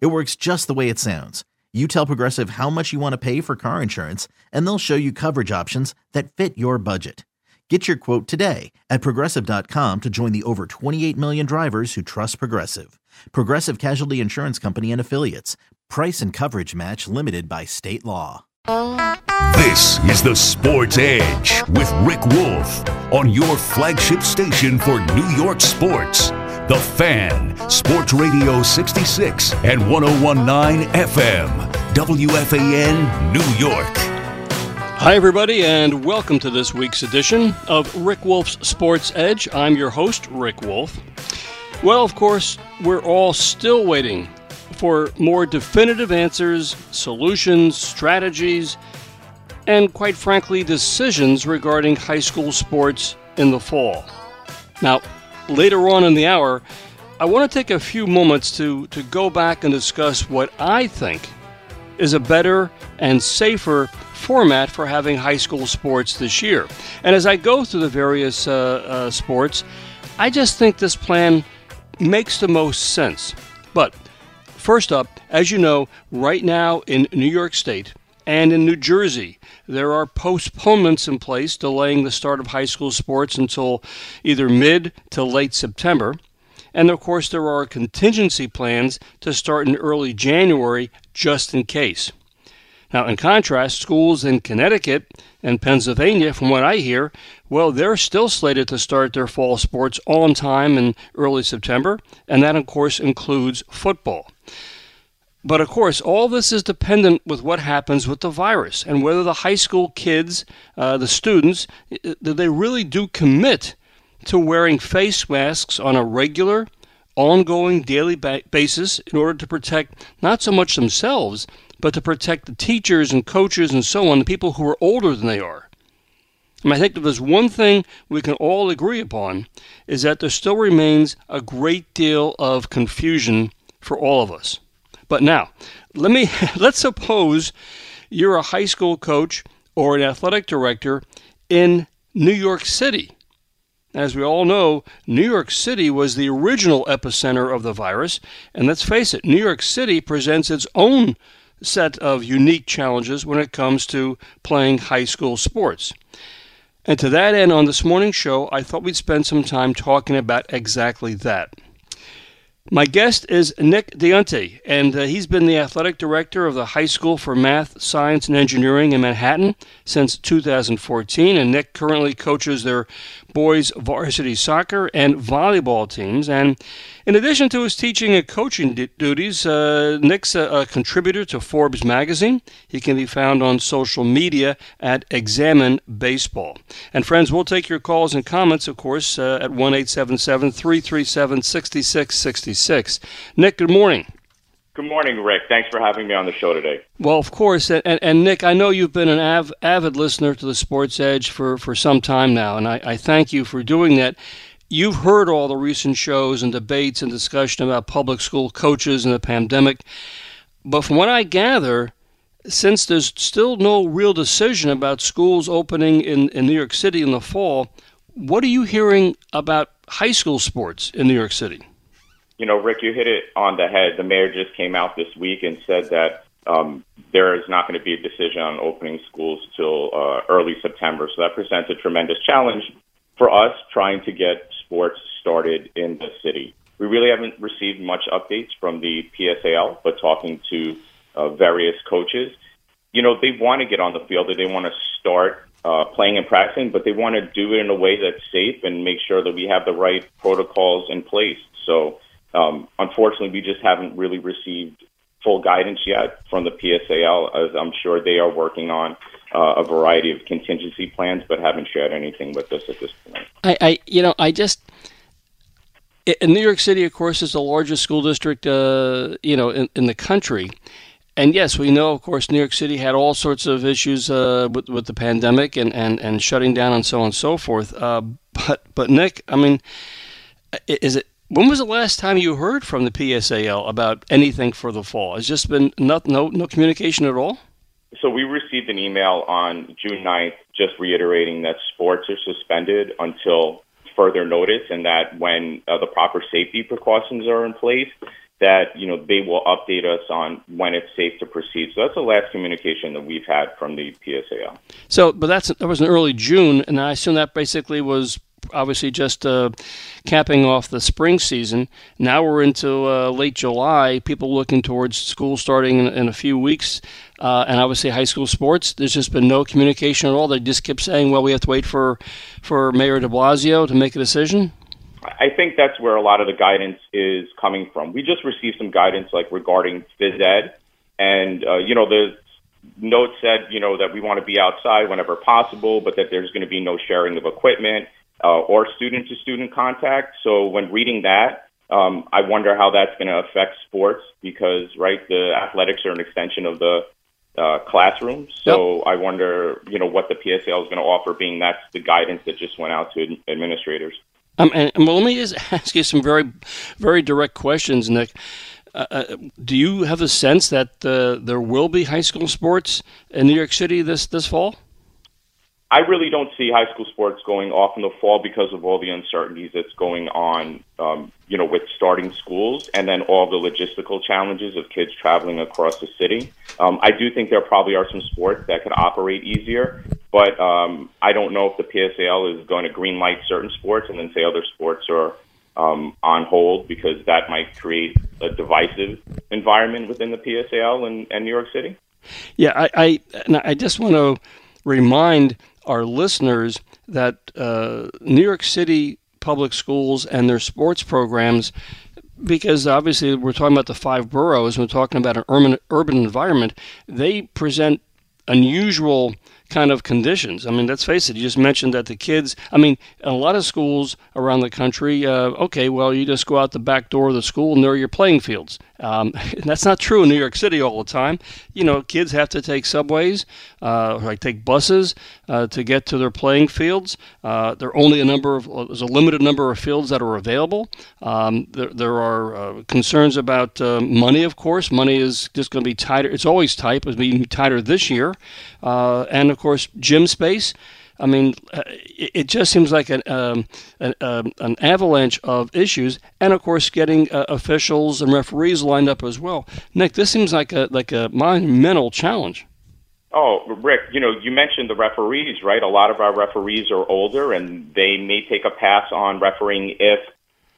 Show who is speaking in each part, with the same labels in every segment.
Speaker 1: It works just the way it sounds. You tell Progressive how much you want to pay for car insurance, and they'll show you coverage options that fit your budget. Get your quote today at progressive.com to join the over 28 million drivers who trust Progressive. Progressive Casualty Insurance Company and Affiliates. Price and coverage match limited by state law.
Speaker 2: This is the Sports Edge with Rick Wolff on your flagship station for New York sports. The Fan, Sports Radio 66 and 1019 FM, WFAN, New York.
Speaker 3: Hi, everybody, and welcome to this week's edition of Rick Wolff's Sports Edge. I'm your host, Rick Wolff. Well, of course, we're all still waiting for more definitive answers, solutions, strategies, and quite frankly, decisions regarding high school sports in the fall. Now, later on in the hour, I want to take a few moments to, to go back and discuss what I think is a better and safer format for having high school sports this year. And as I go through the various uh, uh, sports, I just think this plan makes the most sense. But first up, as you know, right now in New York State and in New Jersey, there are postponements in place delaying the start of high school sports until either mid to late September. And of course, there are contingency plans to start in early January just in case. Now, in contrast, schools in Connecticut and Pennsylvania, from what I hear, well, they're still slated to start their fall sports on time in early September, and that, of course, includes football. But of course, all this is dependent with what happens with the virus and whether the high school kids, uh, the students, they really do commit to wearing face masks on a regular, ongoing, daily ba- basis in order to protect not so much themselves, but to protect the teachers and coaches and so on, the people who are older than they are. And I think if there's one thing we can all agree upon, is that there still remains a great deal of confusion for all of us. But now, let me let's suppose you're a high school coach or an athletic director in New York City. As we all know, New York City was the original epicenter of the virus, and let's face it, New York City presents its own set of unique challenges when it comes to playing high school sports. And to that end, on this morning's show, I thought we'd spend some time talking about exactly that. My guest is Nick Diunte, and uh, he's been the athletic director of the High School for Math, Science, and Engineering in Manhattan since 2014. And Nick currently coaches their boys varsity soccer and volleyball teams. And in addition to his teaching and coaching d- duties, uh, Nick's a, a, contributor to Forbes magazine. He can be found on social media at Examine Baseball. And friends, we'll take your calls and comments, of course, uh, at 1 337 6666. Nick, good morning.
Speaker 4: Good morning, Rick. Thanks for having me on the show today.
Speaker 3: Well, of course, and, and Nick, I know you've been an av- avid listener to the Sports Edge for, for some time now, and I, I thank you for doing that. You've heard all the recent shows and debates and discussion about public school coaches and the pandemic, but from what I gather, since there's still no real decision about schools opening in, in New York City in the fall, what are you hearing about high school sports in New York City?
Speaker 4: You know, Rick, you hit it on the head. The mayor just came out this week and said that um, there is not going to be a decision on opening schools till uh, early September. So that presents a tremendous challenge for us trying to get sports started in the city. We really haven't received much updates from the PSAL, but talking to uh, various coaches, you know, they want to get on the field and they want to start uh, playing and practicing, but they want to do it in a way that's safe and make sure that we have the right protocols in place. So um, unfortunately, we just haven't really received full guidance yet from the PSAL, as I'm sure they are working on uh, a variety of contingency plans, but haven't shared anything with us at this point.
Speaker 3: I, I you know, I just in New York City, of course, is the largest school district, uh, you know, in, in the country. and yes, we know, of course, New York City had all sorts of issues uh, with, with the pandemic and, and, and shutting down and so on and so forth. Uh, but but Nick, I mean, is it when was the last time you heard from the PSAL about anything for the fall? Has just been no no, no communication at all?
Speaker 4: So we received an email on June 9th just reiterating that sports are suspended until further notice and that when uh, the proper safety precautions are in place, that you know they will update us on when it's safe to proceed. So that's the last communication that we've had from the PSAL.
Speaker 3: So, but that's that was in early June, and I assume that basically was obviously just uh, capping off the spring season. Now we're into uh, late July. People looking towards school starting in, in a few weeks, uh, and obviously high school sports. There's just been no communication at all. They just kept saying, "Well, we have to wait for for Mayor De Blasio to make a decision."
Speaker 4: I think that's where a lot of the guidance is coming from. We just received some guidance like regarding phys ed, and uh, you know the note said you know that we want to be outside whenever possible, but that there's going to be no sharing of equipment uh, or student to student contact. So when reading that, um, I wonder how that's going to affect sports because right the athletics are an extension of the uh, classroom. So yep. I wonder, you know, what the PSAL is going to offer, being that's the guidance that just went out to administrators.
Speaker 3: Um, and, and well, let me just ask you some very, very direct questions, Nick. Uh, uh, do you have a sense that uh, there will be high school sports in New York City this this fall?
Speaker 4: I really don't see high school sports going off in the fall because of all the uncertainties that's going on, um, you know, with starting schools and then all the logistical challenges of kids traveling across the city. Um, I do think there probably are some sports that could operate easier, but um, I don't know if the PSAL is going to green light certain sports and then say other sports are um, on hold because that might create a divisive environment within the PSAL and, and New York City.
Speaker 3: Yeah, I, I, I just want to remind our listeners that uh, New York City public schools and their sports programs because obviously we're talking about the five boroughs, we're talking about an urban urban environment. They present unusual kind of conditions. I mean, let's face it. You just mentioned that the kids. I mean, a lot of schools around the country. Uh, okay, well, you just go out the back door of the school and there are your playing fields. Um, that's not true in New York City all the time. You know, kids have to take subways, uh, like take buses uh, to get to their playing fields. Uh, there are only a number of there's a limited number of fields that are available. Um, there, there are uh, concerns about uh, money, of course. Money is just going to be tighter. It's always tight. It's being tighter this year, uh, and of course, gym space. I mean, uh, it just seems like an, um, an, um, an, avalanche of issues, and of course, getting uh, officials and referees lined up as well. Nick, this seems like a like a monumental challenge.
Speaker 4: Oh, Rick, you know, you mentioned the referees, right? A lot of our referees are older, and they may take a pass on refereeing if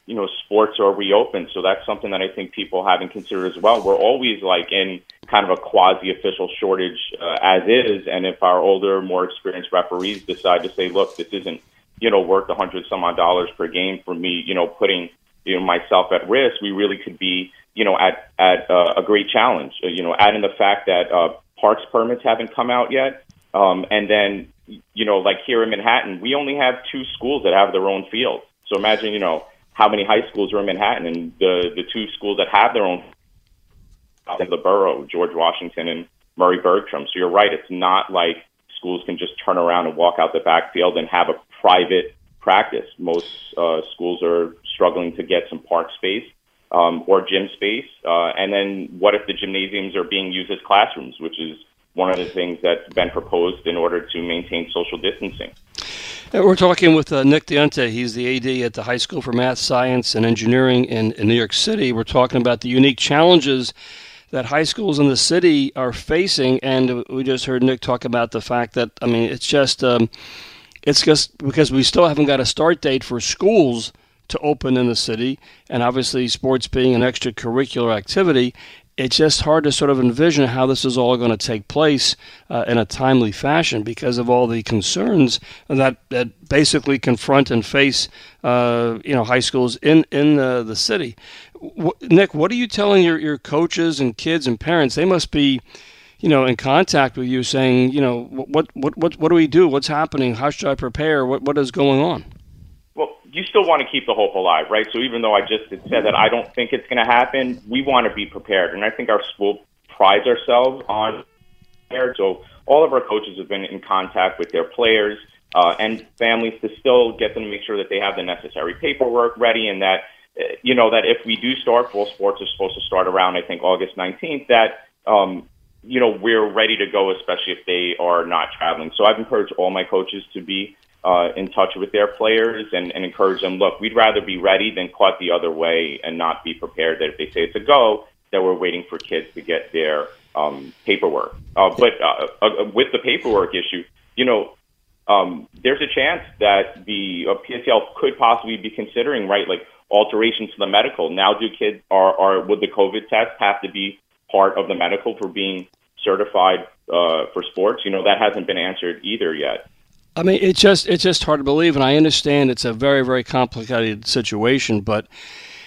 Speaker 4: you know, sports are reopened. So that's something that I think people haven't considered as well. We're always like in kind of a quasi official shortage uh, as is. And if our older, more experienced referees decide to say, look, this isn't, you know, worth a hundred some odd dollars per game for me, you know, putting, you know, myself at risk, we really could be, you know, at, at uh, a great challenge, uh, you know, adding the fact that, uh, parks permits haven't come out yet. Um, and then, you know, like here in Manhattan, we only have two schools that have their own field. So imagine, you know, how many high schools are in Manhattan, and the the two schools that have their own the borough, George Washington and Murry Bergtraum. So you're right; it's not like schools can just turn around and walk out the backfield and have a private practice. Most uh, schools are struggling to get some park space um, or gym space. Uh, and then what if the gymnasiums are being used as classrooms, which is one of the things that's been proposed in order to maintain social distancing.
Speaker 3: We're talking with uh, Nick Diunte. He's the AD at the High School for Math, Science, and Engineering in, in New York City. We're talking about the unique challenges that high schools in the city are facing, and we just heard Nick talk about the fact that I mean it's just um, it's just because we still haven't got a start date for schools to open in the city, and obviously sports being an extracurricular activity, it's just hard to sort of envision how this is all going to take place uh, in a timely fashion because of all the concerns that, that basically confront and face uh, you know high schools in in the, the city. W- Nick, what are you telling your, your coaches and kids and parents? They must be you know in contact with you saying you know what what what what do we do? What's happening? How should I prepare? What what is going on?
Speaker 4: You still want to keep the hope alive, right? So even though I just said that I don't think it's going to happen, we want to be prepared. And I think our school prides ourselves on prepared. so all of our coaches have been in contact with their players uh, and families to still get them to make sure that they have the necessary paperwork ready and that uh, you know that if we do start full sports is supposed to start around I think August 19th that um, you know we're ready to go especially if they are not traveling so I've encouraged all my coaches to be uh, in touch with their players and, and encourage them look we'd rather be ready than caught the other way and not be prepared that if they say it's a go that we're waiting for kids to get their um, paperwork. Uh, but uh, uh, with the paperwork issue, you know, um, there's a chance that the uh, PSL could possibly be considering right like alterations to the medical. Now, do kids are are would the COVID test have to be part of the medical for being certified uh, for sports? You know, that hasn't been answered either yet.
Speaker 3: I mean, it's just it's just hard to believe, and I understand it's a very very complicated situation, but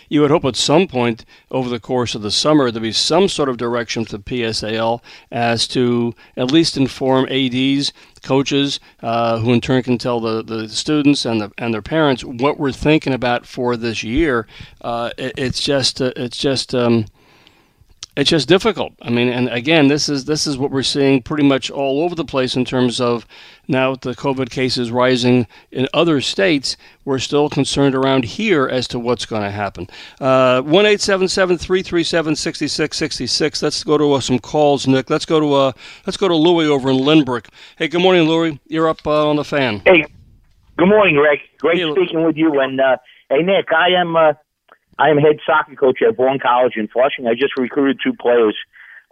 Speaker 3: you would hope at some point over the course of the summer there be some sort of direction to PSAL as to at least inform ADs, coaches, uh, who in turn can tell the, the students and the and their parents what we're thinking about for this year. Uh, it, it's just uh, it's just um, it's just difficult. I mean, and again, this is this is what we're seeing pretty much all over the place in terms of now the COVID cases rising in other states. We're still concerned around here as to what's going to happen. Uh, one eight seven seven three three seven sixty six sixty six. Let's go to uh, some calls, Nick. Let's go to uh, let's go to Louis over in Lynbrook. Hey, good morning, Louis. You're up uh, on the fan.
Speaker 5: Hey, good morning, Rick. Great hey, speaking with you. And uh, hey, Nick, I am uh, I am head soccer coach at Bourne College in Flushing. I just recruited two players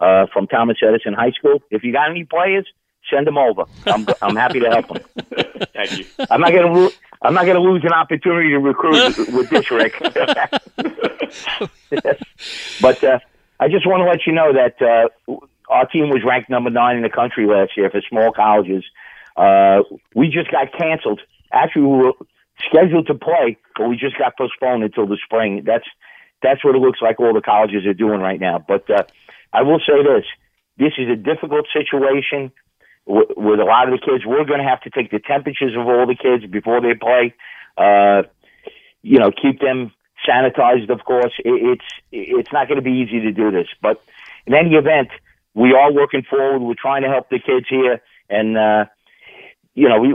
Speaker 5: uh, from Thomas Edison High School. If you got any players, send them over. I'm I'm happy to help them.
Speaker 4: Thank you.
Speaker 5: I'm not gonna lo- I'm not gonna lose an opportunity to recruit with this, Rick. but uh, I just want to let you know that uh, our team was ranked number nine in the country last year for small colleges. Uh, we just got canceled. Actually, we were scheduled to play, but we just got postponed until the spring. That's that's what it looks like all the colleges are doing right now. But uh, I will say this: this is a difficult situation with, with a lot of the kids. We're going to have to take the temperatures of all the kids before they play. Uh, you know, keep them sanitized. Of course, it, it's it's not going to be easy to do this, but in any event, we are working forward. We're trying to help the kids here, and uh, you know, we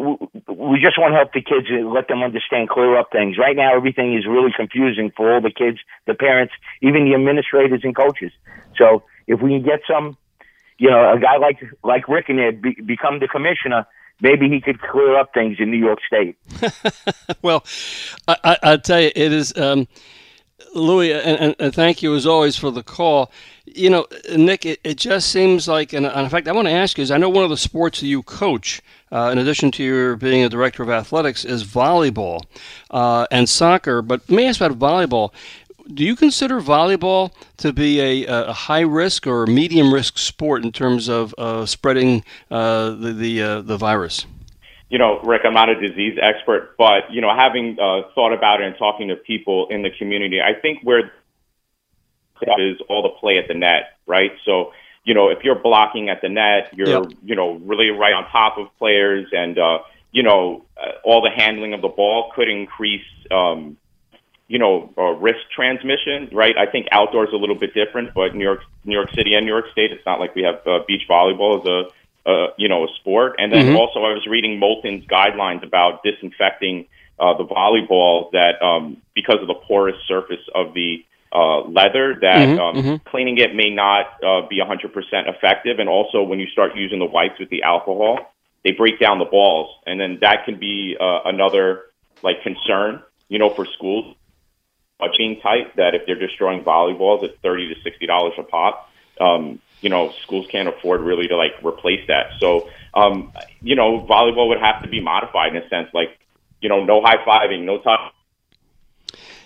Speaker 5: we just want to help the kids let them understand, clear up things. Right now, everything is really confusing for all the kids, the parents, even the administrators and coaches. So if we can get some, you know, a guy like like Rick in there be, become the commissioner, maybe he could clear up things in New York State.
Speaker 3: well, I, I, I tell you, it is. Um, Louis, and, and, thank you as always for the call. You know, Nick, it, it just seems like, and in fact, I want to ask you is I know one of the sports that you coach uh, in addition to your being a director of athletics, is volleyball uh, and soccer. But let me ask about volleyball. Do you consider volleyball to be a, a high risk or medium risk sport in terms of uh, spreading uh, the the, uh, the virus?
Speaker 4: You know, Rick, I'm not a disease expert, but you know, having uh, thought about it and talking to people in the community, I think where is all the play at the net, right? So you know, if you're blocking at the net, you're, yep. you know, really right on top of players and, uh, you know, uh, all the handling of the ball could increase, um, you know, uh, risk transmission, right? I think outdoors a little bit different, but New York, New York City and New York State, it's not like we have uh, beach volleyball as a, uh, you know, a sport. And then mm-hmm. also I was reading Molten's guidelines about disinfecting uh, the volleyball that um, because of the porous surface of the uh, leather that mm-hmm, um, mm-hmm. cleaning it may not uh, be 100% effective. And also, when you start using the wipes with the alcohol, they break down the balls, and then that can be uh, another like concern, you know, for schools. Being tight that if they're destroying volleyballs at thirty to sixty dollars a pop, um, you know, schools can't afford really to like replace that. So, um, you know, volleyball would have to be modified in a sense, like, you know, no high fiving, no touch.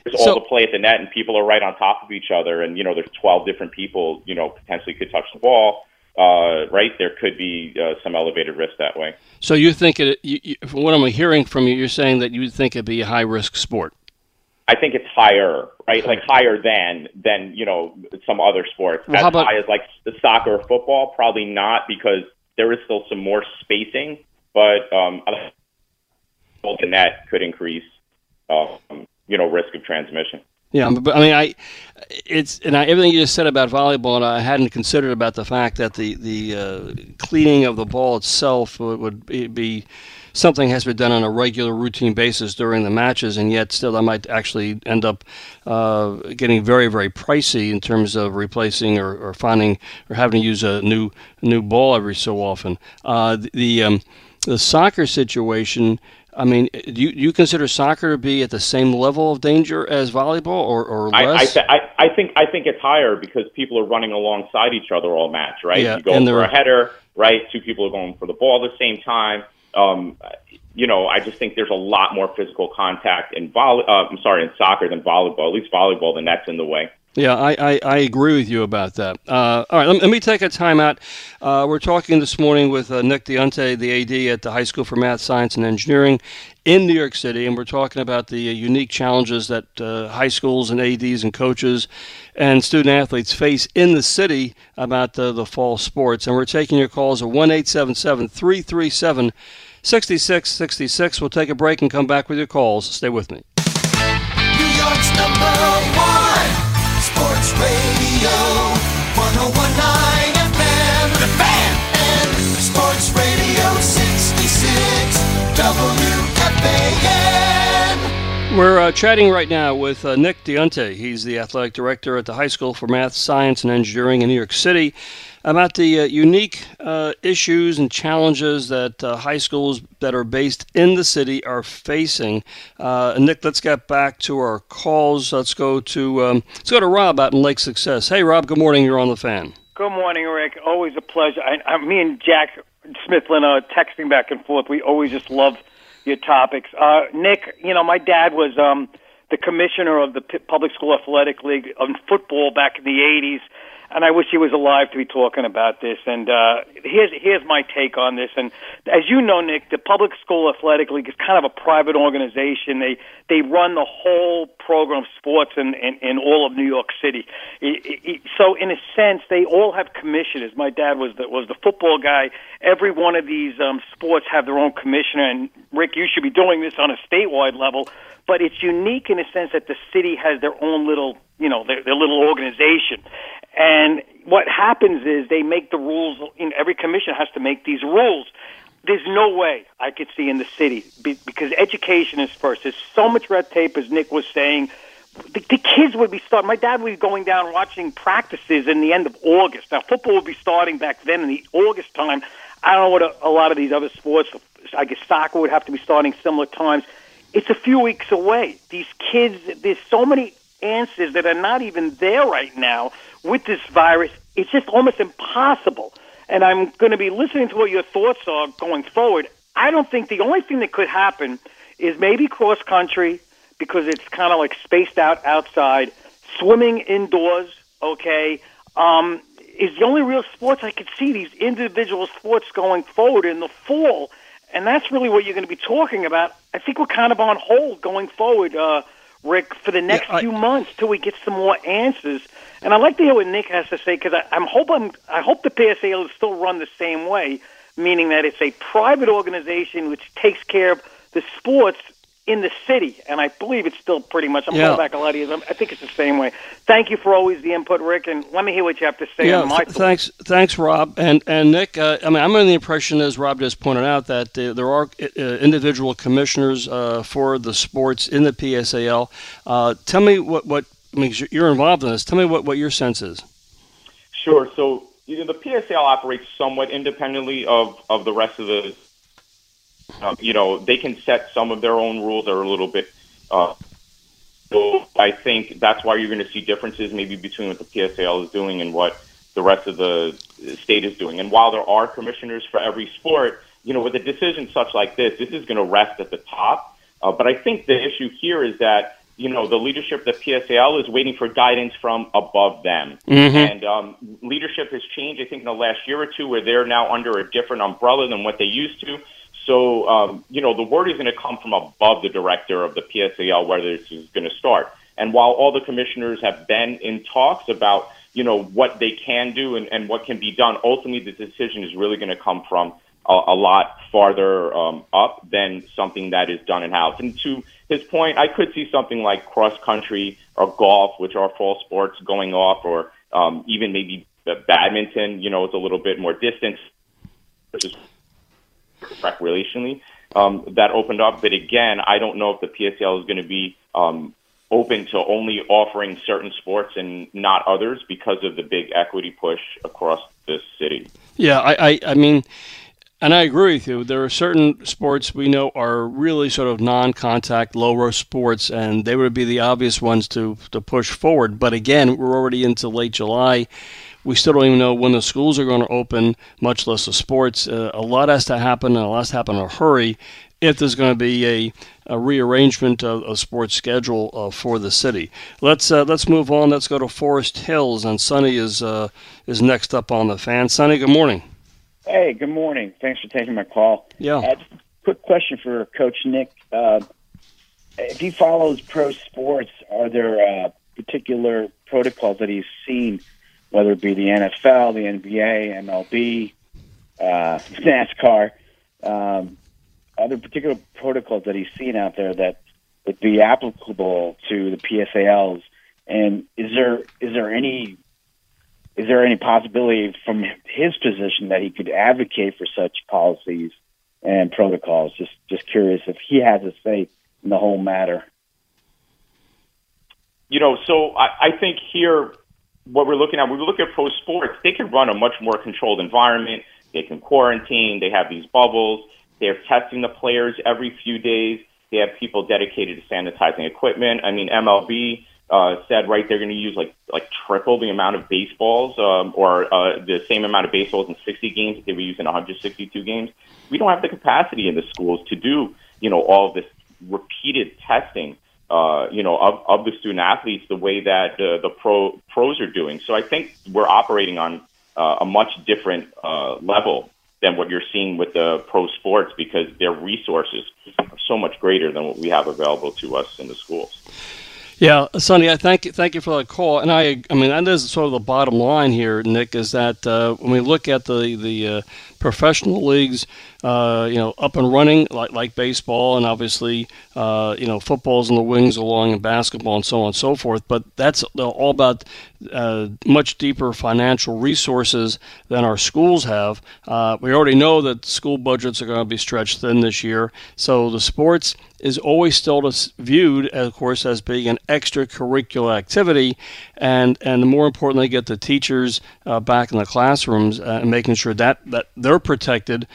Speaker 4: There's so, all the play at the net and people are right on top of each other and you know there's 12 different people you know potentially could touch the ball. Uh, right there could be uh, some elevated risk that way.
Speaker 3: So you think it you, you, from what i'm hearing from you you're saying that you think it'd be a high risk sport
Speaker 4: I think it's higher, right? Like higher than than you know some other sports. Well, as how about, high as like the soccer or football, probably not because there is still some more spacing, but um, the net could increase um, you know, risk of transmission.
Speaker 3: Yeah, but I mean, I it's and I, everything you just said about volleyball, and I hadn't considered about the fact that the the uh, cleaning of the ball itself would, would be something has to be done on a regular routine basis during the matches, and yet still that might actually end up uh, getting very very pricey in terms of replacing or, or, finding or having to use a new new ball every so often. Uh, the um, the soccer situation I mean, do you, do you consider soccer to be at the same level of danger as volleyball, or, or less?
Speaker 4: I, I, th- I, I think I think it's higher because people are running alongside each other all match, right?
Speaker 3: Yeah,
Speaker 4: you go for a header, right? Two people are going for the ball at the same time. Um, you know, I just think there's a lot more physical contact in volley. Uh, I'm sorry, in soccer than volleyball. At least volleyball, the net's in the way.
Speaker 3: Yeah, I, I, I, agree with you about that. Uh, all right, let, let, me take a time out. Uh, we're talking this morning with uh, Nick Diunte, the AD at the High School for Math, Science, and Engineering in New York City, and we're talking about the uh, unique challenges that uh, high schools and ADs and coaches and student athletes face in the city about the fall sports. And we're taking your calls at 1 337 6666. We'll take a break and come back with your calls. Stay with me.
Speaker 6: Sports radio,
Speaker 3: We're uh, chatting right now with uh, Nick Diunte. He's the athletic director at the High School for Math, Science, and Engineering in New York City about the uh, unique uh, issues and challenges that uh, high schools that are based in the city are facing. Uh, Nick, let's get back to our calls. Let's go to um, let's go to Rob out in Lake Success. Hey, Rob. Good morning. You're on the fan.
Speaker 7: Good morning, Rick. Always a pleasure. I, I, me and Jack Smithlin are texting back and forth. We always just love your topics. Uh, Nick, you know, my dad was um, the commissioner of the P- Public School Athletic League on football back in the '80s and I wish he was alive to be talking about this. And uh, here's here's my take on this. And as you know, Nick, the Public School Athletic League is kind of a private organization. They they run the whole program of sports in in, in all of New York City. It, it, so in a sense, they all have commissioners. My dad was the was the football guy. Every one of these um, sports have their own commissioner. And Rick, you should be doing this on a statewide level. But it's unique in a sense that the city has their own little, you know, their, their little organization. And what happens is they make the rules. Know, every commission has to make these rules. There's no way I could see in the city because education is first. There's so much red tape, as Nick was saying. The, the kids would be starting. My dad would be going down watching practices in the end of August. Now football would be starting back then in the August time. I don't know what a, a lot of these other sports. I guess soccer would have to be starting similar times. It's a few weeks away. These kids, there's so many answers that are not even there right now with this virus, it's just almost impossible. And I'm going to be listening to what your thoughts are going forward. I don't think the only thing that could happen is maybe cross country because it's kind of like spaced out outside. Swimming indoors, okay, um, is the only real sports I could see these individual sports going forward in the fall. And that's really what you're going to be talking about. I think we're kind of on hold going forward, uh, Rick, for the next yeah, I, few months till we get some more answers. And I'd like to hear what Nick has to say because I'm hoping I hope the PSA will still run the same way, meaning that it's a private organization which takes care of the sports in the city, and I believe it's still pretty much. I'm yeah. going back a lot of years. I think it's the same way. Thank you for always the input, Rick, and let me hear what you have to say.
Speaker 3: Yeah, th- thanks, thanks, Rob, and and Nick. Uh, I mean, I'm under the impression, as Rob just pointed out, that uh, there are uh, individual commissioners uh, for the sports in the PSAL. Uh, tell me what what I mean, you're involved in this. Tell me what, what your sense is.
Speaker 4: Sure. So you know, the PSAL operates somewhat independently of, of the rest of the. Um, you know, they can set some of their own rules that are a little bit. Uh, so I think that's why you're going to see differences maybe between what the PSAL is doing and what the rest of the state is doing. And while there are commissioners for every sport, you know, with a decision such like this, this is going to rest at the top. Uh, but I think the issue here is that you know, the leadership the PSAL is waiting for guidance from above them. Mm-hmm. And um, leadership has changed, I think, in the last year or two, where they're now under a different umbrella than what they used to. So, um, you know, the word is going to come from above the director of the PSAL where this is going to start. And while all the commissioners have been in talks about, you know, what they can do and, and what can be done, ultimately the decision is really going to come from a, a lot farther um, up than something that is done in house. And to his point, I could see something like cross country or golf, which are fall sports, going off, or um, even maybe badminton. You know, it's a little bit more distance, recreationally um, that opened up. But again, I don't know if the PSL is going to be um, open to only offering certain sports and not others because of the big equity push across the city.
Speaker 3: Yeah, I, I, I mean, and I agree with you. There are certain sports we know are really sort of non-contact, low-risk sports, and they would be the obvious ones to to push forward. But again, we're already into late July. We still don't even know when the schools are going to open, much less the sports. Uh, a lot has to happen, and a lot has to happen in a hurry if there's going to be a, a rearrangement of, of sports schedule uh, for the city. Let's uh, let's move on. Let's go to Forest Hills, and Sonny is uh, is next up on the fan. Sonny, good morning.
Speaker 8: Hey, good morning. Thanks for taking my call.
Speaker 3: Yeah.
Speaker 8: Uh, quick question for Coach Nick. Uh, if he follows pro sports, are there uh, particular protocols that he's seen, whether it be the NFL, the NBA, MLB, uh, NASCAR? Um, are there particular protocols that he's seen out there that would be applicable to the PSALs? And is there is there any is there any possibility from his position that he could advocate for such policies and protocols? Just just curious if he has a say in the whole matter.
Speaker 4: You know, so I, I think here what we're looking at, we look at pro sports, they can run a much more controlled environment. They can quarantine. They have these bubbles. They're testing the players every few days. They have people dedicated to sanitizing equipment. I mean, MLB uh, said right they're going to use like like triple the amount of baseballs um, or uh, the same amount of baseballs in 60 games that they were using 162 games. We don't have the capacity in the schools to do you know all this repeated testing. Uh, you know, of, of the student athletes, the way that uh, the pro pros are doing. So I think we're operating on uh, a much different uh, level than what you're seeing with the pro sports because their resources are so much greater than what we have available to us in the schools.
Speaker 3: Yeah, Sonny, I thank you, thank you for that call. And I, I mean, that is sort of the bottom line here, Nick, is that uh, when we look at the the uh, professional leagues, uh, you know, up and running like like baseball, and obviously, uh, you know, football's in the wings along, and basketball, and so on and so forth. But that's all about uh, much deeper financial resources than our schools have. Uh, we already know that school budgets are going to be stretched thin this year, so the sports is always still viewed, of course, as being an extracurricular activity, and and more importantly, get the teachers uh, back in the classrooms uh, and making sure that that they're protected.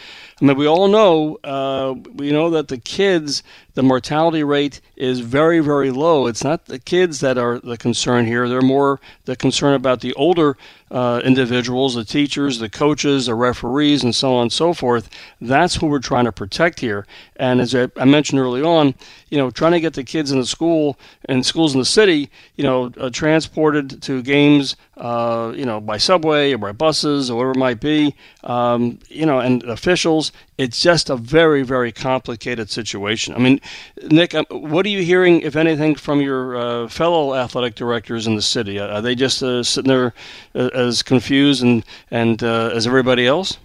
Speaker 3: I mean, we all know uh, we know that the kids, the mortality rate is very very low. It's not the kids that are the concern here. They're more the concern about the older uh, individuals, the teachers, the coaches, the referees, and so on and so forth. That's who we're trying to protect here. And as I, I mentioned early on, you know, trying to get the kids in the school and schools in the city, you know, uh, transported to games, uh, you know, by subway or by buses or whatever it might be, um, you know, and officials. It's just a very, very complicated situation. I mean, Nick, um, what are you hearing, if anything, from your uh, fellow athletic directors in the city? Are they just uh, sitting there? Uh, as confused and and uh, as everybody else?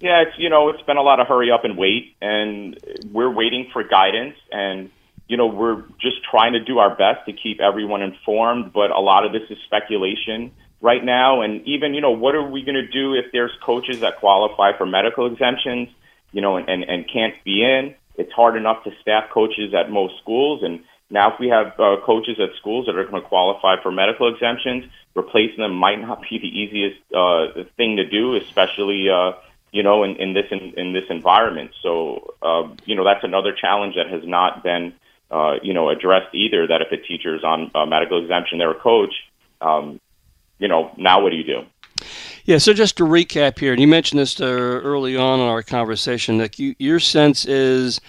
Speaker 4: Yeah, it's you know it's been a lot of hurry up and wait, and we're waiting for guidance, and you know we're just trying to do our best to keep everyone informed, but a lot of this is speculation right now, and even you know what are we going to do if there's coaches that qualify for medical exemptions, you know, and, and and can't be in? It's hard enough to staff coaches at most schools, and now if we have uh, coaches at schools that are going to qualify for medical exemptions replacing them might not be the easiest uh, thing to do, especially uh, you know in, in this in, in this environment. So uh, you know that's another challenge that has not been uh, you know addressed either. That if a teacher is on a medical exemption, they're a coach. Um, you know now what do you do?
Speaker 3: Yeah, so just to recap here, and you mentioned this uh, early on in our conversation, that you, your sense is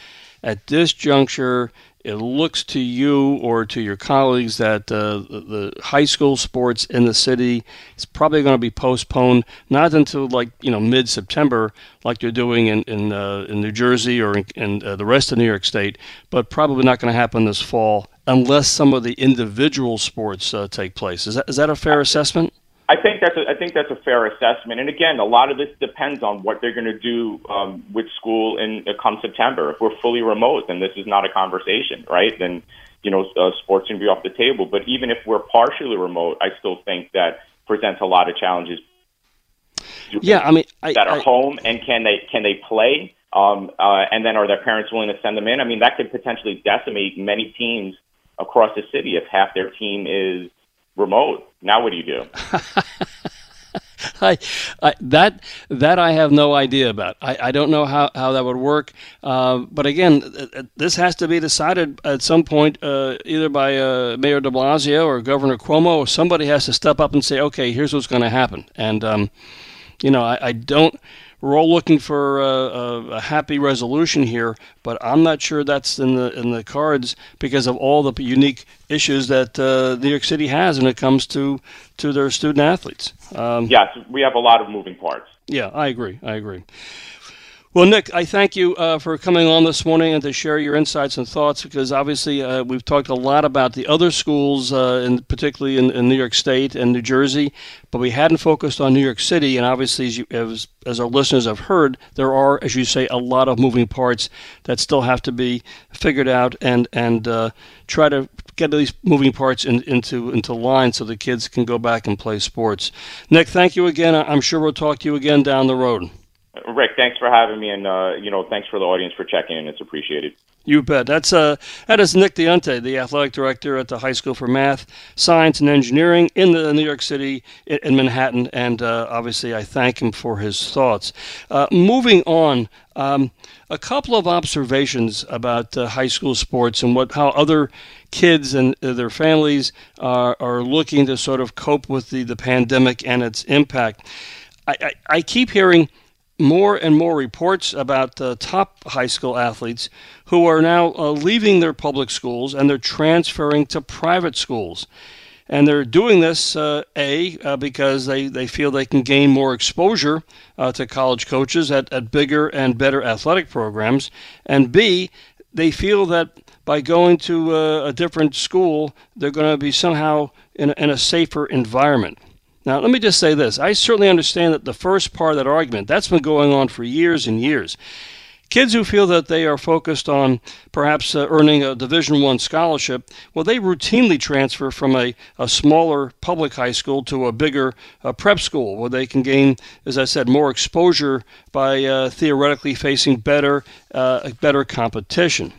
Speaker 3: at this juncture it looks to you or to your colleagues that uh, the, high school sports in the city is probably going to be postponed not until like you know mid September, like you're doing in in, uh, in New Jersey or in, in uh, the rest of New York State, but probably not going to happen this fall unless some of the individual sports uh, take place. Is that is that a fair assessment?
Speaker 4: I think that's a, I think that's a fair assessment. And again, a lot of this depends on what they're going to do um, with school in uh, come September. If we're fully remote, then this is not a conversation, right? Then you know uh, sports can be off the table. But even if we're partially remote, I still think that presents a lot of challenges.
Speaker 3: Yeah, I mean I,
Speaker 4: that are
Speaker 3: I,
Speaker 4: home and can they can they play? Um, uh, and then are their parents willing to send them in? I mean, that could potentially decimate many teams across the city if half their team is remote. Now, what do you do?
Speaker 3: I, I, that that I have no idea about. I, I don't know how, how that would work. Uh, but again, this has to be decided at some point, uh, either by uh, Mayor De Blasio or Governor Cuomo, or somebody has to step up and say, "Okay, here's what's going to happen." And um, you know, I, I don't we're all looking for a, a, a, happy resolution here, but I'm not sure that's in the in the cards because of all the unique issues that uh, New York City has when it comes to to their student athletes.
Speaker 4: Um, yes, we have a lot of moving parts.
Speaker 3: Yeah, I agree. I agree. Well, Nick, I thank you uh, for coming on this morning and to share your insights and thoughts because obviously uh, we've talked a lot about the other schools, uh, in, particularly in, in, New York State and New Jersey, but we hadn't focused on New York City. And obviously, as, you, as, as our listeners have heard, there are, as you say, a lot of moving parts that still have to be figured out and and uh, try to get these moving parts in, into into line so the kids can go back and play sports. Nick, thank you again. I'm sure we'll talk to you again down the road.
Speaker 4: Rick, thanks for having me, and uh, you know, thanks for the audience for checking in. It's appreciated.
Speaker 3: You bet. That's uh, that is Nick Diunte, the athletic director at the High School for Math, Science, and Engineering in the New York City in Manhattan, and uh, obviously I thank him for his thoughts. Uh, moving on, um, a couple of observations about uh, high school sports and what how other kids and their families are, are looking to sort of cope with the, the pandemic and its impact. I, I, I keep hearing more and more reports about uh, top high school athletes who are now uh, leaving their public schools and they're transferring to private schools. And they're doing this, uh, A, uh, because they, they feel they can gain more exposure uh, to college coaches at, at bigger and better athletic programs. And B, they feel that by going to a, different school, they're going to be somehow in in a safer environment. Now, let me just say this. I certainly understand that the first part of that argument, that's been going on for years and years. Kids who feel that they are focused on perhaps uh, earning a Division One scholarship, well, they routinely transfer from a, a smaller public high school to a bigger uh, prep school where they can gain, as I said, more exposure by uh, theoretically facing better, uh, better competition.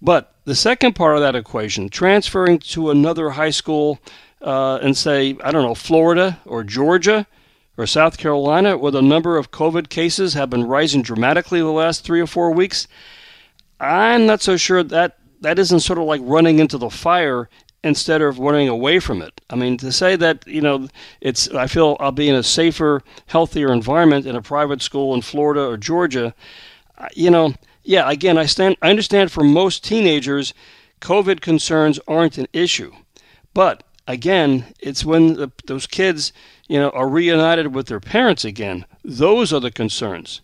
Speaker 3: But the second part of that equation, transferring to another high school uh, and say, I don't know, Florida or Georgia or South Carolina, where the number of COVID cases have been rising dramatically the last three or four weeks, I'm not so sure that that isn't sort of like running into the fire instead of running away from it. I mean, to say that, you know, it's, I feel I'll be in a safer, healthier environment in a private school in Florida or Georgia, you know, yeah, again, I stand, I understand for most teenagers, COVID concerns aren't an issue. But again, it's when the, those kids, you know, are reunited with their parents again. Those are the concerns.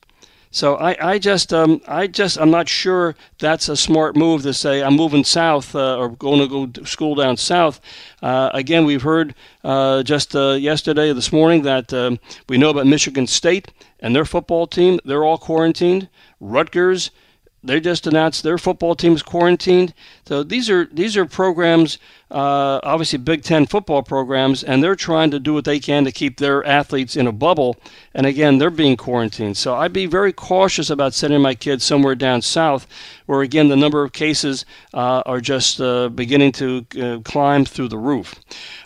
Speaker 3: So I, I just, um, I just, I'm not sure that's a smart move to say I'm moving south uh, or going to go to school down south. Uh, again, we've heard uh, just uh, yesterday, this morning, that um, we know about Michigan State and their football team. They're all quarantined. Rutgers, they just announced their football team is quarantined. So these are these are programs, uh, obviously Big Ten football programs, and they're trying to do what they can to keep their athletes in a bubble. And again, they're being quarantined. So I'd be very cautious about sending my kids somewhere down south, where again the number of cases uh, are just uh, beginning to uh, climb through the roof.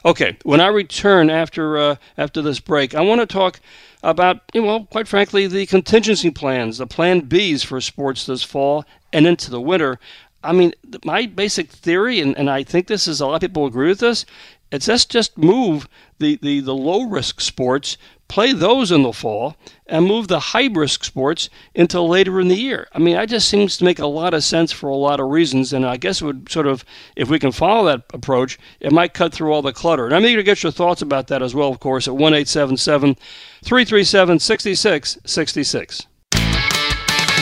Speaker 3: Okay, when I return after uh, after this break, I want to talk about, you know, quite frankly, the contingency plans, the plan Bs for sports this fall and into the winter. I mean, my basic theory, and, and I think this is a lot of people agree with this, it's let's just move the, the, the low risk sports play those in the fall, and move the high risk sports until later in the year. I mean, that just seems to make a lot of sense for a lot of reasons, and I guess it would sort of, if we can follow that approach, it might cut through all the clutter. And I'm eager to get your thoughts about that as well, of course, at 1 877 337 6666.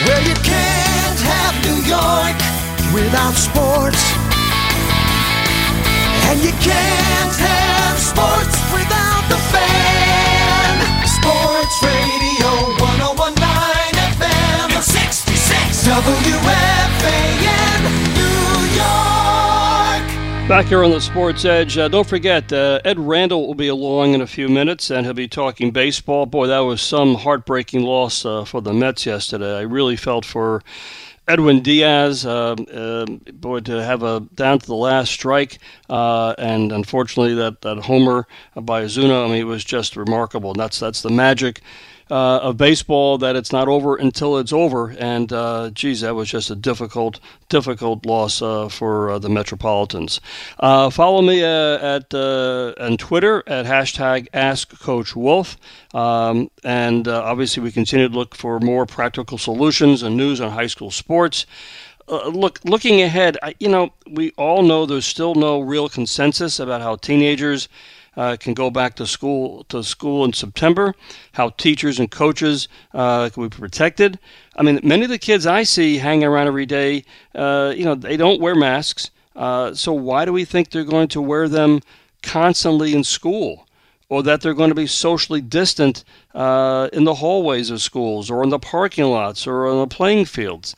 Speaker 6: Well, you can't have New York without sports, and you can't have sports without the fan. Sports Radio 1019 FM 66 WFAN New York.
Speaker 3: Back here on the Sports Edge, uh, don't forget, uh, Ed Randall will be along in a few minutes and he'll be talking baseball. Boy, that was some heartbreaking loss uh, for the Mets yesterday. I really felt for Edwin Diaz, uh, uh, boy, to have a down to the last strike, uh, and unfortunately that, that homer by Ozuna, I mean, it was just remarkable. And that's that's the magic uh, of baseball that it's not over until it's over. And uh, geez, that was just a difficult, difficult loss uh, for uh, the Metropolitans. Uh, follow me uh, at on Twitter at hashtag Ask Coach Wolff. Um, and obviously, we continue to look for more practical solutions and news on high school sports. Uh, look, looking ahead, I, you know, we all know there's still no real consensus about how teenagers uh, can go back to school to school in September, how teachers and coaches uh, can be protected. I mean, many of the kids I see hanging around every day, uh, you know, they don't wear masks. Uh, so why do we think they're going to wear them constantly in school? Or that they're going to be socially distant uh, in the hallways of schools, or in the parking lots, or on the playing fields.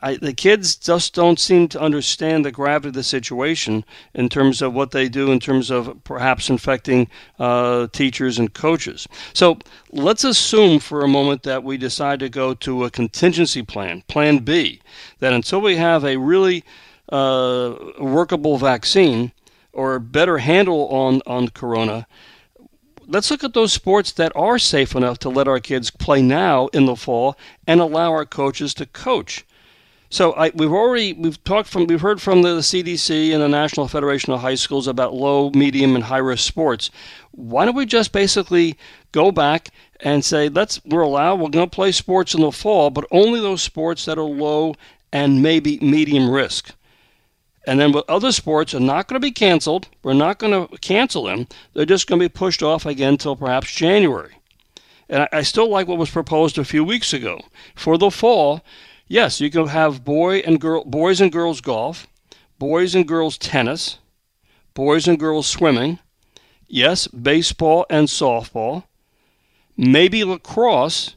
Speaker 3: I, the kids just don't seem to understand the gravity of the situation in terms of what they do, in terms of perhaps infecting uh, teachers and coaches. So let's assume for a moment that we decide to go to a contingency plan, Plan B, that until we have a really uh, workable vaccine or better handle on, on corona, let's look at those sports that are safe enough to let our kids play now in the fall and allow our coaches to coach. So I, we've already we've talked from we've heard from the, CDC and the National Federation of High Schools about low, medium, and high risk sports. Why don't we just basically go back and say let's we're allowed we're going to play sports in the fall, but only those sports that are low and maybe medium risk. And then with other sports are not going to be canceled. We're not going to cancel them. They're just going to be pushed off again until perhaps January. And I, I still like what was proposed a few weeks ago. For the fall, Yes, you can have boy and girl, boys and girls golf, boys and girls tennis, boys and girls swimming. Yes, baseball and softball. Maybe lacrosse,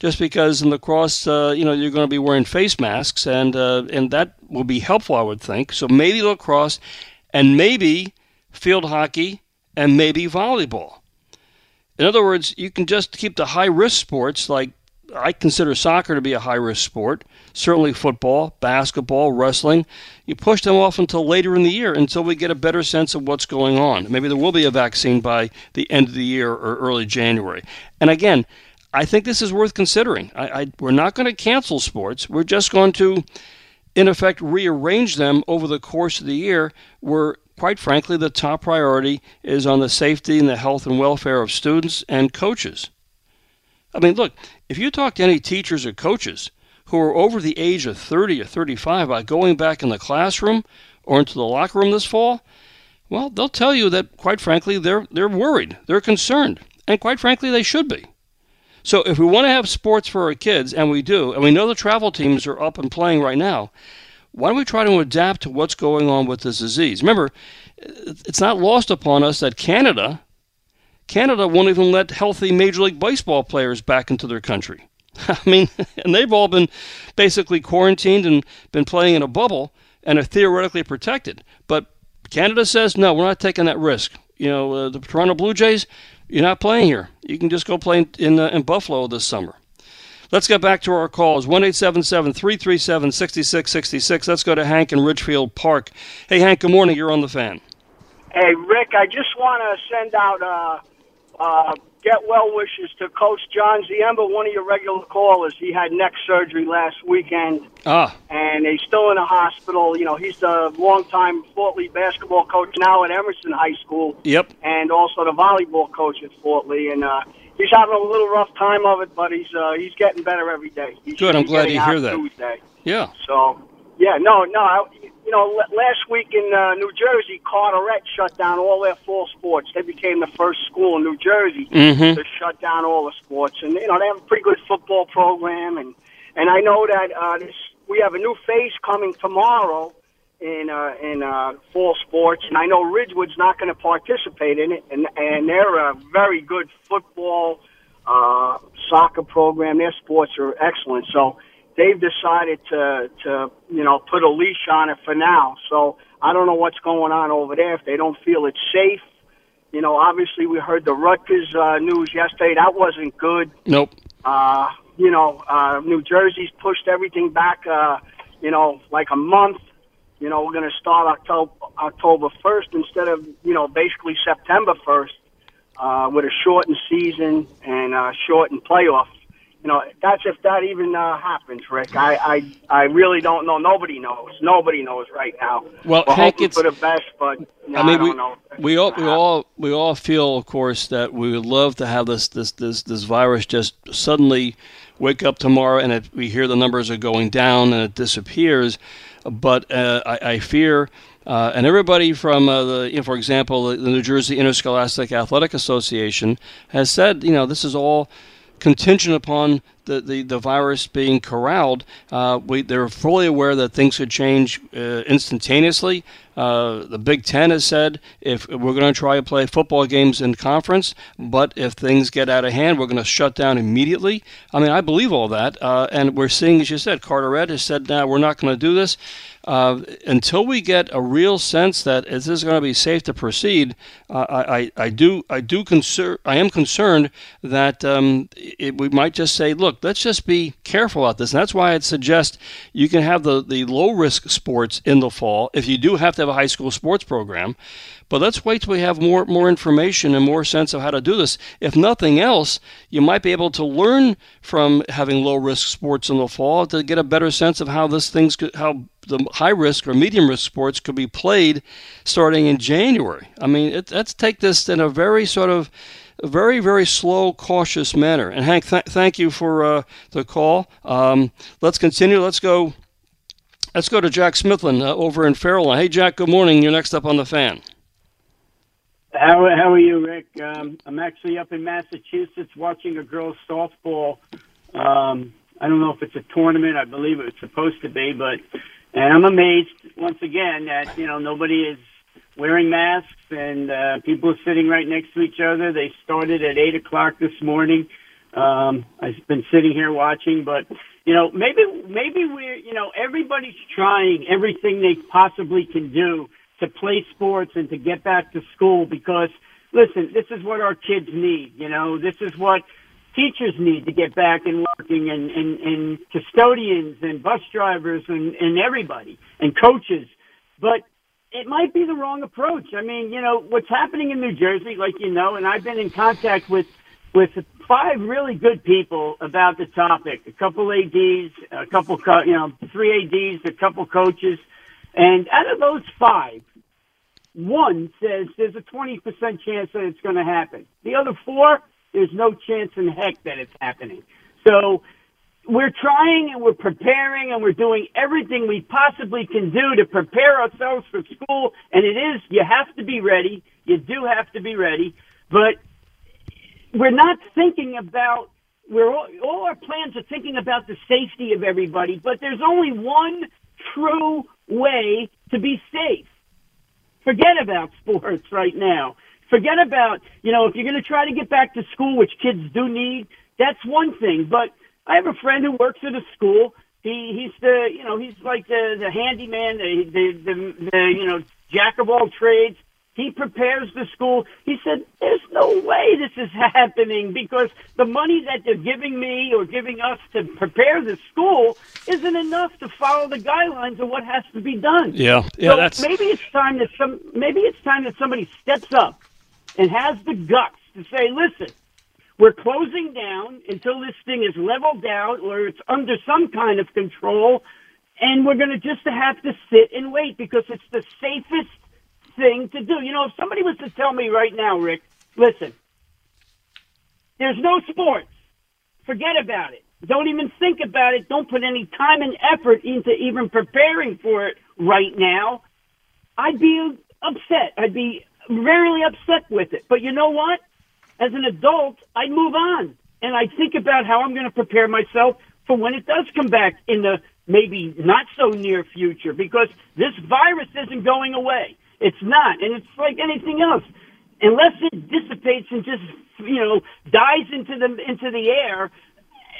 Speaker 3: just because in lacrosse, uh, you know, you're going to be wearing face masks, and uh, and that will be helpful, I would think. So maybe lacrosse, and maybe field hockey, and maybe volleyball. In other words, you can just keep the high risk sports like I consider soccer to be a high risk sport. Certainly football, basketball, wrestling. You push them off until later in the year until we get a better sense of what's going on. Maybe there will be a vaccine by the end of the year or early January. And again, I think this is worth considering. I, I, we're not going to cancel sports. We're just going to, in effect, rearrange them over the course of the year where quite frankly, the top priority is on the safety and the health and welfare of students and coaches. I mean, look, if you talk to any teachers or coaches who are over the age of 30 or 35 about going back in the classroom or into the locker room this fall, well, they'll tell you that, quite frankly, they're, they're worried, they're concerned, and quite frankly, they should be. So if we want to have sports for our kids, and we do, and we know the travel teams are up and playing right now, why don't we try to adapt to what's going on with this disease? Remember, it's not lost upon us that Canada Canada won't even let healthy Major League Baseball players back into their country. I mean, and they've all been basically quarantined and been playing in a bubble and are theoretically protected. But Canada says, no, we're not taking that risk. You know, uh, the Toronto Blue Jays, you're not playing here. You can just go play in, in, uh, in Buffalo this summer. Let's get back to our calls. 1 337 6666. Let's go to Hank in Ridgefield Park. Hey, Hank, good morning. You're on the fan.
Speaker 9: Hey, Rick, I just want to send out uh, uh, get well wishes to Coach John Ziemba, one of your regular callers. He had neck surgery last weekend,
Speaker 3: ah.
Speaker 9: and he's still in the hospital. You know, he's the longtime Fort Lee basketball coach now at Emerson High School.
Speaker 3: Yep.
Speaker 9: And also the volleyball coach at Fort Lee, and uh, he's having a little rough time of it, but he's uh, he's getting better every day. He's,
Speaker 3: Good. I'm glad to hear that.
Speaker 9: Tuesday.
Speaker 3: Yeah.
Speaker 9: So yeah, no, no. I, you know, last week in uh, New Jersey, Carteret shut down all their fall sports. They became the first school in New Jersey
Speaker 3: mm-hmm.
Speaker 9: to shut down all the sports, and you know they have a pretty good football program, and and I know that uh, this, we have a new phase coming tomorrow in uh, in uh, fall sports, and I know Ridgewood's not going to participate in it, and and they're a very good football uh, soccer program. Their sports are excellent. So they've decided to to you know put a leash on it for now. So I don't know what's going on over there. If they don't feel it's safe, you know, obviously we heard the Rutgers uh, news yesterday. That wasn't good.
Speaker 3: Nope.
Speaker 9: Uh, you know, uh, New Jersey's pushed everything back. Uh, you know, like a month. You know, we're going to start October October first instead of you know basically September first uh, with a shortened season and uh, shortened playoff. You know, that's if that even uh, happens, Rick. I, I I really don't know. Nobody knows. Nobody knows right now.
Speaker 3: Well,
Speaker 9: we're
Speaker 3: Hank, it's-
Speaker 9: for the best, but know,
Speaker 3: I mean,
Speaker 9: don't
Speaker 3: we,
Speaker 9: know.
Speaker 3: we all we all we all feel, of course, that we would love to have this this this this virus just suddenly wake up tomorrow and it, we hear the numbers are going down and it disappears. But uh, I, I fear, uh, and everybody from uh, the, you know, for example, the New Jersey Interscholastic Athletic Association has said, you know, this is all contingent upon the, the, the virus being corralled. Uh, we, they're fully aware that things could change uh, instantaneously. Uh, the Big Ten has said if we're going to try to play football games in conference, but if things get out of hand, we're going to shut down immediately. I mean, I believe all that. Uh, and we're seeing, as you said, Carteret has said, now we're not going to do this. Uh, until we get a real sense that this is going to be safe to proceed, uh, I, I, do I do concern I am concerned that um, it, we might just say, look, let's just be careful about this. And that's why I'd suggest you can have the, the low risk sports in the fall if you do have to have a high school sports program. But let's wait till we have more more information and more sense of how to do this. If nothing else, you might be able to learn from having low risk sports in the fall to get a better sense of how this things could, how the high risk or medium risk sports could be played starting in January. I mean, it, let's take this in a very sort of very very slow, cautious manner. And Hank, th- thank you for uh, the call. Um, let's continue. Let's go. Let's go to Jack Smithlin uh, over in Fairlawn. Hey, Jack. Good morning. You're next up on the fan.
Speaker 10: How, how are you, Rick? Um, I'm actually up in Massachusetts watching a girls' softball. Um, I don't know if it's a tournament. I believe it's supposed to be, but and I'm amazed once again that you know nobody is wearing masks and uh, people are sitting right next to each other. They started at eight o'clock this morning. Um, I've been sitting here watching, but you know maybe maybe we're you know everybody's trying everything they possibly can do to play sports and to get back to school because listen, this is what our kids need. You know, this is what teachers need to get back and working and, and, and custodians and bus drivers and, and everybody and coaches. But it might be the wrong approach. I mean, you know, what's happening in New Jersey, like you know, and I've been in contact with with five really good people about the topic. A couple ads, a couple, co- you know, three ads, a couple coaches, and out of those five, one says there's a 20% chance that it's going to happen. The other four, there's no chance in heck that it's happening. So we're trying and we're preparing and we're doing everything we possibly can do to prepare ourselves for school. And it is, you have to be ready. You do have to be ready. But we're not thinking about, we're all, all our plans are thinking about the safety of everybody, but there's only one true way to be safe. Forget about sports right now. Forget about, you know, if you're going to try to get back to school, which kids do need, that's one thing. But I have a friend who works at a school. He he's the you know he's like the the handyman, the the the, the you know jack of all trades. He prepares the school. He said, "There's no way this is happening because the money that they're giving me or giving us to prepare the school isn't enough to follow the guidelines of what has to be done."
Speaker 3: Yeah, yeah,
Speaker 10: so
Speaker 3: that's
Speaker 10: maybe it's time that some maybe it's time that somebody steps up and has the guts to say, "Listen, we're closing down until this thing is leveled out or it's under some kind of control, and we're going to just have to sit and wait because it's the safest thing to do." You know, if somebody was to tell me right now, Rick, listen, there's no sports. Forget about it. Don't even think about it. Don't put any time and effort into even preparing for it right now. I'd be upset. I'd be really upset with it. But you know what? As an adult, I move on and I think about how I'm going to prepare myself for when it does come back in the maybe not so near future because this virus isn't going away. It's not. And it's like anything else. unless it dissipates and just you know dies into the into the air,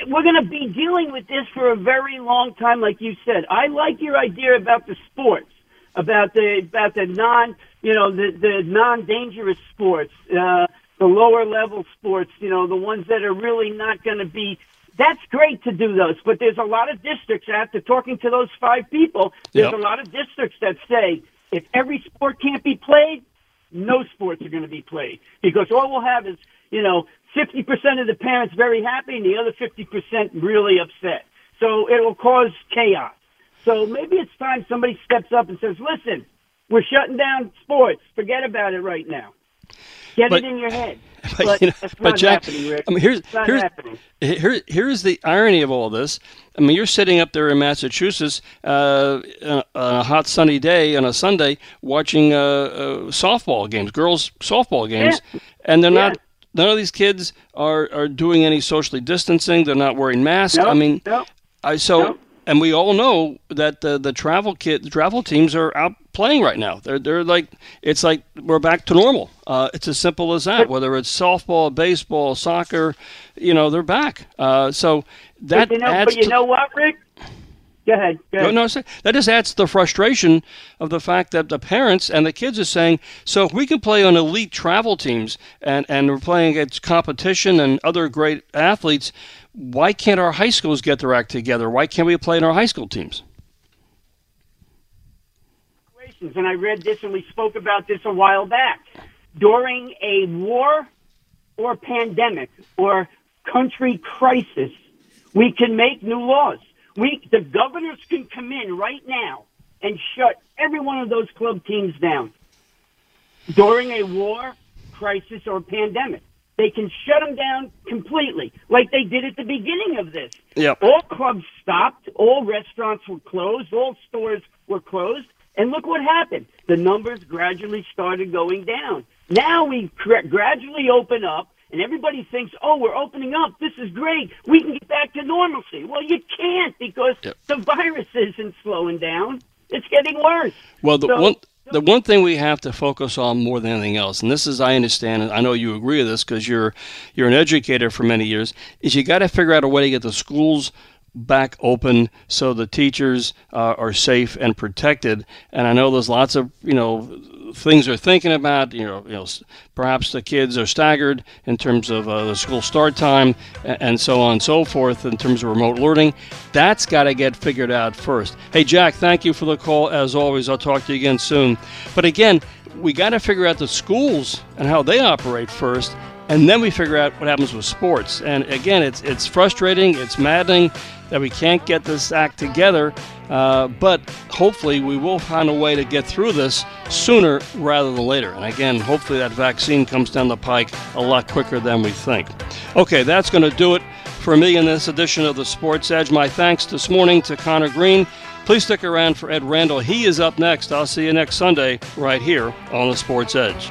Speaker 10: we're going to be dealing with this for a very long time, like you said. I like your idea about the sports, about the about the non you know the the non dangerous sports, uh, the lower level sports. You know the ones that are really not going to be that's great to do those, but there's a lot of districts after talking to those five people, there's
Speaker 3: Yep.
Speaker 10: a lot of districts that say if every sport can't be played, no sports are going to be played because all we'll have is, you know, 50% of the parents very happy and the other 50% really upset. So it'll cause chaos. So maybe it's time somebody steps up and says, listen, we're shutting down sports. Forget about it right now. Get
Speaker 3: But-
Speaker 10: it in your head.
Speaker 3: But,
Speaker 10: But,
Speaker 3: you know, but Jack. I mean, here's
Speaker 10: not
Speaker 3: here's here here's the irony of all this. I mean, you're sitting up there in Massachusetts uh, on a hot sunny day on a Sunday watching uh, uh, softball games, girls softball games, and they're not. None of these kids are, are doing any socially distancing. They're not wearing masks. I mean, I so and we all know that the the travel kit the travel teams are out playing right now. They're they're like it's like we're back to normal. Uh, it's as simple as that. Whether it's softball, baseball, soccer, you know, they're back. Uh, so that
Speaker 10: but you know,
Speaker 3: adds
Speaker 10: but you
Speaker 3: to,
Speaker 10: know what, Rick? Go ahead. Go
Speaker 3: no,
Speaker 10: ahead.
Speaker 3: no, say- that just adds to the frustration of the fact that the parents and the kids are saying, so if we can play on elite travel teams and, and we're playing against competition and other great athletes, why can't our high schools get their act together? Why can't we play in our high school teams?
Speaker 10: and I read this and we spoke about this a while back. During a war or pandemic or country crisis, we can make new laws. We, the governors can come in right now and shut every one of those club teams down during a war, crisis, or pandemic. They can shut them down completely, like they did at the beginning of this.
Speaker 3: Yep.
Speaker 10: All clubs stopped, all restaurants were closed, all stores were closed, and look what happened. The numbers gradually started going down. Now we gradually open up, and everybody thinks, oh, we're opening up. This is great. We can get back to normalcy. Well, you can't because the virus isn't slowing down. It's getting worse.
Speaker 3: Well, the
Speaker 10: So-
Speaker 3: one the one thing we have to focus on more than anything else, and this is I understand, and I know you agree with this because you're you're an educator for many years, is you got to figure out a way to get the schools back open so the teachers uh, are safe and protected. And I know there's lots of you know things they're thinking about. You know, you know, perhaps the kids are staggered in terms of uh, the school start time and so on and so forth in terms of remote learning. That's got to get figured out first. Hey, Jack, thank you for the call as always. I'll talk to you again soon. But again, we got to figure out the schools and how they operate first. And then we figure out what happens with sports. And again, it's it's frustrating, it's maddening that we can't get this act together. Uh, but hopefully, we will find a way to get through this sooner rather than later. And again, hopefully, that vaccine comes down the pike a lot quicker than we think. Okay, that's going to do it for me in this edition of the Sports Edge. My thanks this morning to Connor Green. Please stick around for Ed Randall. He is up next. I'll see you next Sunday right here on the Sports Edge.